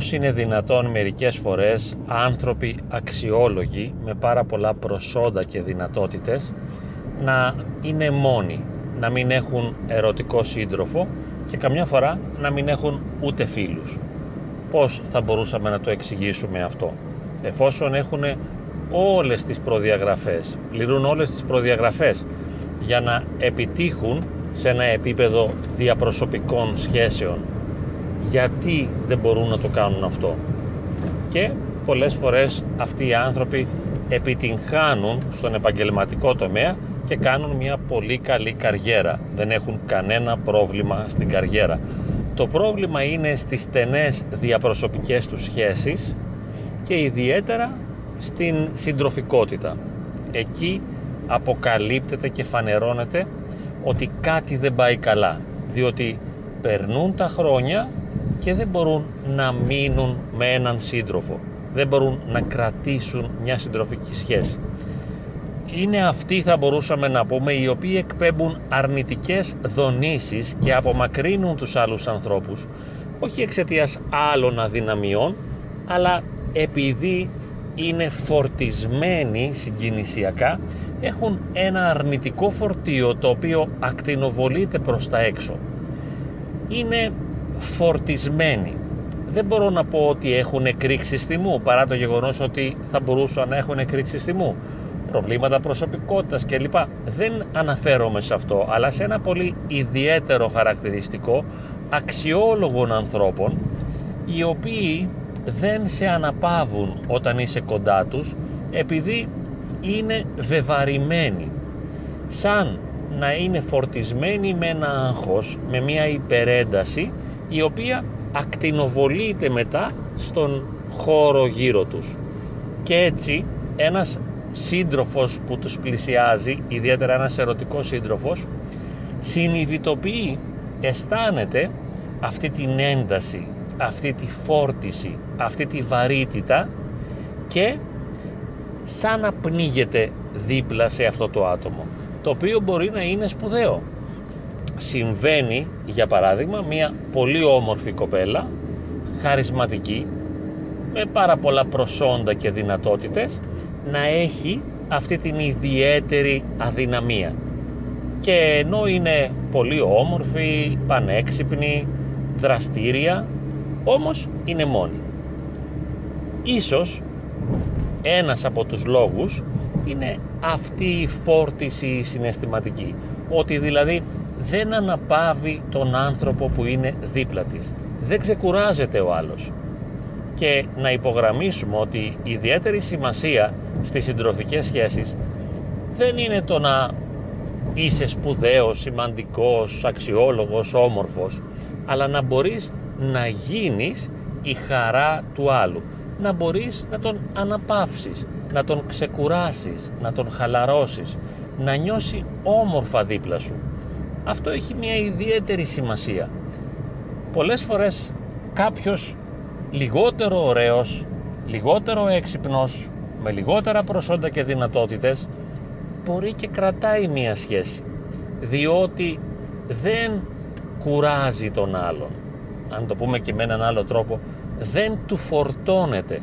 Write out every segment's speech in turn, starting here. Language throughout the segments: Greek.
πώς είναι δυνατόν μερικές φορές άνθρωποι αξιόλογοι με πάρα πολλά προσόντα και δυνατότητες να είναι μόνοι, να μην έχουν ερωτικό σύντροφο και καμιά φορά να μην έχουν ούτε φίλους. Πώς θα μπορούσαμε να το εξηγήσουμε αυτό; Εφόσον έχουν όλες τις προδιαγραφές, πληρούν όλες τις προδιαγραφές για να επιτύχουν σε ένα επίπεδο διαπροσωπικών σχέσεων. Γιατί δεν μπορούν να το κάνουν αυτό. Και πολλές φορές αυτοί οι άνθρωποι επιτυγχάνουν στον επαγγελματικό τομέα και κάνουν μια πολύ καλή καριέρα. Δεν έχουν κανένα πρόβλημα στην καριέρα. Το πρόβλημα είναι στις στενές διαπροσωπικές τους σχέσεις και ιδιαίτερα στην συντροφικότητα. Εκεί αποκαλύπτεται και φανερώνεται ότι κάτι δεν πάει καλά, διότι περνούν τα χρόνια και δεν μπορούν να μείνουν με έναν σύντροφο, δεν μπορούν να κρατήσουν μια συντροφική σχέση. Είναι αυτοί θα μπορούσαμε να πούμε οι οποίοι εκπέμπουν αρνητικές δονήσεις και απομακρύνουν τους άλλους ανθρώπους όχι εξαιτίας άλλων αδυναμιών αλλά επειδή είναι φορτισμένοι συγκινησιακά έχουν ένα αρνητικό φορτίο το οποίο ακτινοβολείται προς τα έξω. Είναι φορτισμένοι. Δεν μπορώ να πω ότι έχουν εκρήξει θυμού παρά το γεγονός ότι θα μπορούσαν να έχουν εκρήξει θυμού. Προβλήματα προσωπικότητας κλπ. Δεν αναφέρομαι σε αυτό, αλλά σε ένα πολύ ιδιαίτερο χαρακτηριστικό αξιόλογων ανθρώπων οι οποίοι δεν σε αναπαύουν όταν είσαι κοντά τους επειδή είναι βεβαρημένοι σαν να είναι φορτισμένοι με ένα άγχος, με μια υπερένταση η οποία ακτινοβολείται μετά στον χώρο γύρω τους. Και έτσι ένας σύντροφος που τους πλησιάζει, ιδιαίτερα ένας ερωτικός σύντροφος, συνειδητοποιεί, αισθάνεται αυτή την ένταση, αυτή τη φόρτιση, αυτή τη βαρύτητα και σαν να πνίγεται δίπλα σε αυτό το άτομο το οποίο μπορεί να είναι σπουδαίο συμβαίνει για παράδειγμα μια πολύ όμορφη κοπέλα χαρισματική με πάρα πολλά προσόντα και δυνατότητες να έχει αυτή την ιδιαίτερη αδυναμία και ενώ είναι πολύ όμορφη, πανέξυπνη, δραστήρια όμως είναι μόνη ίσως ένας από τους λόγους είναι αυτή η φόρτιση συναισθηματική. Ότι δηλαδή δεν αναπαύει τον άνθρωπο που είναι δίπλα της. Δεν ξεκουράζεται ο άλλος. Και να υπογραμμίσουμε ότι η ιδιαίτερη σημασία στις συντροφικές σχέσεις δεν είναι το να είσαι σπουδαίος, σημαντικός, αξιόλογος, όμορφος, αλλά να μπορείς να γίνεις η χαρά του άλλου να μπορείς να τον αναπαύσεις, να τον ξεκουράσεις, να τον χαλαρώσεις, να νιώσει όμορφα δίπλα σου. Αυτό έχει μια ιδιαίτερη σημασία. Πολλές φορές κάποιος λιγότερο ωραίος, λιγότερο έξυπνος, με λιγότερα προσόντα και δυνατότητες, μπορεί και κρατάει μια σχέση, διότι δεν κουράζει τον άλλον. Αν το πούμε και με έναν άλλο τρόπο, δεν του φορτώνεται.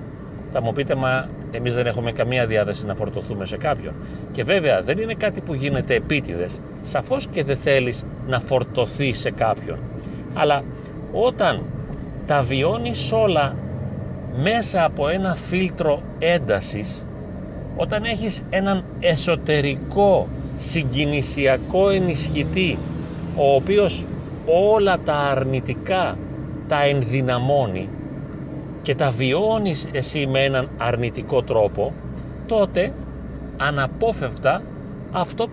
Θα μου πείτε, μα εμείς δεν έχουμε καμία διάθεση να φορτωθούμε σε κάποιον. Και βέβαια δεν είναι κάτι που γίνεται επίτηδες. Σαφώς και δεν θέλεις να φορτωθεί σε κάποιον. Αλλά όταν τα βιώνεις όλα μέσα από ένα φίλτρο έντασης, όταν έχεις έναν εσωτερικό συγκινησιακό ενισχυτή, ο οποίος όλα τα αρνητικά τα ενδυναμώνει, και τα βιώνεις εσύ με έναν αρνητικό τρόπο, τότε αναπόφευκτα αυτό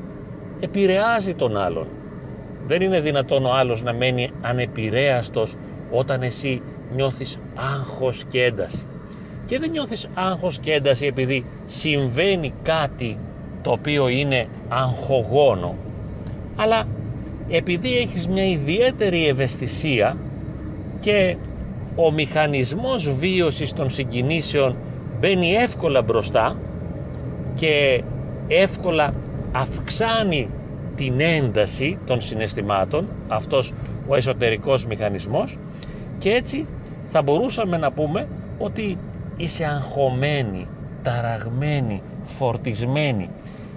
επηρεάζει τον άλλον. Δεν είναι δυνατόν ο άλλος να μένει ανεπηρέαστος όταν εσύ νιώθεις άγχος και ένταση. Και δεν νιώθεις άγχος και ένταση επειδή συμβαίνει κάτι το οποίο είναι αγχογόνο, αλλά επειδή έχεις μια ιδιαίτερη ευαισθησία και ο μηχανισμός βίωσης των συγκινήσεων μπαίνει εύκολα μπροστά και εύκολα αυξάνει την ένταση των συναισθημάτων αυτός ο εσωτερικός μηχανισμός και έτσι θα μπορούσαμε να πούμε ότι είσαι αγχωμένη, ταραγμένη, φορτισμένη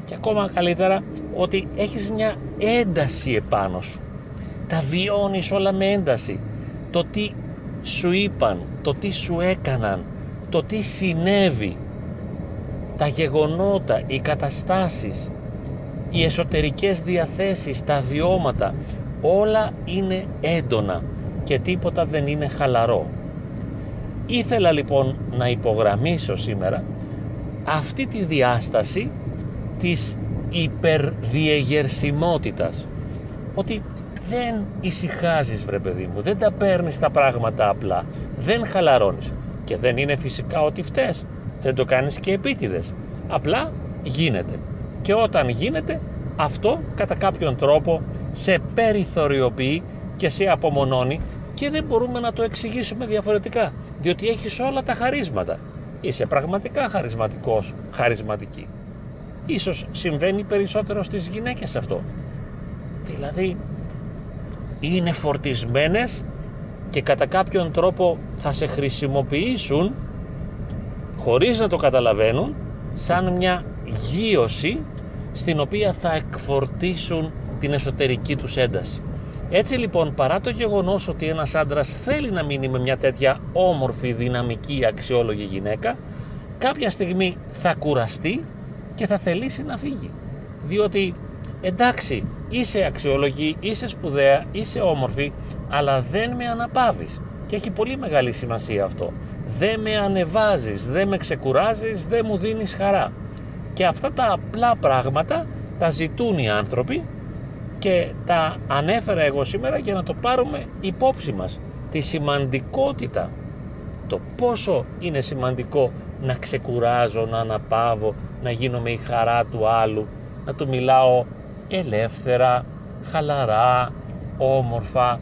και ακόμα καλύτερα ότι έχεις μια ένταση επάνω σου. Τα βιώνεις όλα με ένταση. Το τι σου είπαν, το τι σου έκαναν, το τι συνέβη, τα γεγονότα, οι καταστάσεις, οι εσωτερικές διαθέσεις, τα βιώματα, όλα είναι έντονα και τίποτα δεν είναι χαλαρό. Ήθελα λοιπόν να υπογραμμίσω σήμερα αυτή τη διάσταση της υπερδιεγερσιμότητας ότι δεν ησυχάζεις βρε παιδί μου, δεν τα παίρνεις τα πράγματα απλά, δεν χαλαρώνεις. Και δεν είναι φυσικά ότι φταίς, δεν το κάνεις και επίτηδες, απλά γίνεται. Και όταν γίνεται αυτό κατά κάποιον τρόπο σε περιθωριοποιεί και σε απομονώνει και δεν μπορούμε να το εξηγήσουμε διαφορετικά διότι έχεις όλα τα χαρίσματα. Είσαι πραγματικά χαρισματικός, χαρισματική. Ίσως συμβαίνει περισσότερο στις γυναίκες αυτό. Δηλαδή είναι φορτισμένες και κατά κάποιον τρόπο θα σε χρησιμοποιήσουν χωρίς να το καταλαβαίνουν σαν μια γύρωση στην οποία θα εκφορτίσουν την εσωτερική τους ένταση. Έτσι λοιπόν παρά το γεγονός ότι ένας άντρας θέλει να μείνει με μια τέτοια όμορφη, δυναμική, αξιόλογη γυναίκα κάποια στιγμή θα κουραστεί και θα θελήσει να φύγει. Διότι εντάξει είσαι αξιόλογη, είσαι σπουδαία, είσαι όμορφη αλλά δεν με αναπαύεις και έχει πολύ μεγάλη σημασία αυτό. Δεν με ανεβάζεις, δεν με ξεκουράζεις, δεν μου δίνεις χαρά. Και αυτά τα απλά πράγματα τα ζητούν οι άνθρωποι και τα ανέφερα εγώ σήμερα για να το πάρουμε υπόψη μας. Τη σημαντικότητα, το πόσο είναι σημαντικό να ξεκουράζω, να αναπαύω, να γίνομαι η χαρά του άλλου, να του μιλάω ελεύθερα, χαλαρά, όμορφα,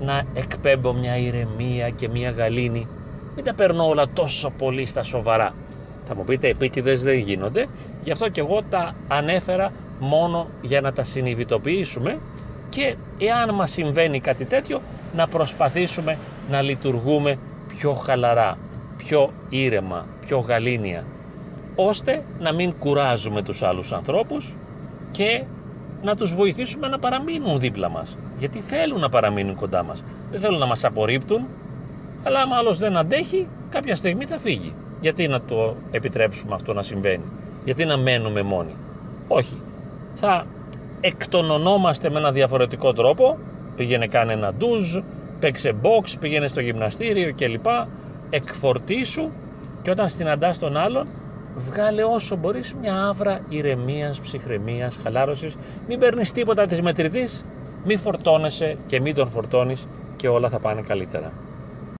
να εκπέμπω μια ηρεμία και μια γαλήνη. Μην τα παίρνω όλα τόσο πολύ στα σοβαρά. Θα μου πείτε επίτηδες δεν γίνονται, γι' αυτό και εγώ τα ανέφερα μόνο για να τα συνειδητοποιήσουμε και εάν μας συμβαίνει κάτι τέτοιο να προσπαθήσουμε να λειτουργούμε πιο χαλαρά, πιο ήρεμα, πιο γαλήνια ώστε να μην κουράζουμε τους άλλους ανθρώπους και να τους βοηθήσουμε να παραμείνουν δίπλα μας. Γιατί θέλουν να παραμείνουν κοντά μας. Δεν θέλουν να μας απορρίπτουν αλλά άμα άλλος δεν αντέχει κάποια στιγμή θα φύγει. Γιατί να το επιτρέψουμε αυτό να συμβαίνει. Γιατί να μένουμε μόνοι. Όχι. Θα εκτονωνόμαστε με ένα διαφορετικό τρόπο. Πήγαινε κάνε ένα ντουζ παίξε box, πήγαινε στο γυμναστήριο κλπ. Εκφορτήσου. Και όταν συναντάς τον άλλον βγάλε όσο μπορείς μια άβρα ηρεμίας, ψυχραιμίας, χαλάρωσης. Μην παίρνεις τίποτα της μετρητής μη φορτώνεσαι και μην τον φορτώνεις και όλα θα πάνε καλύτερα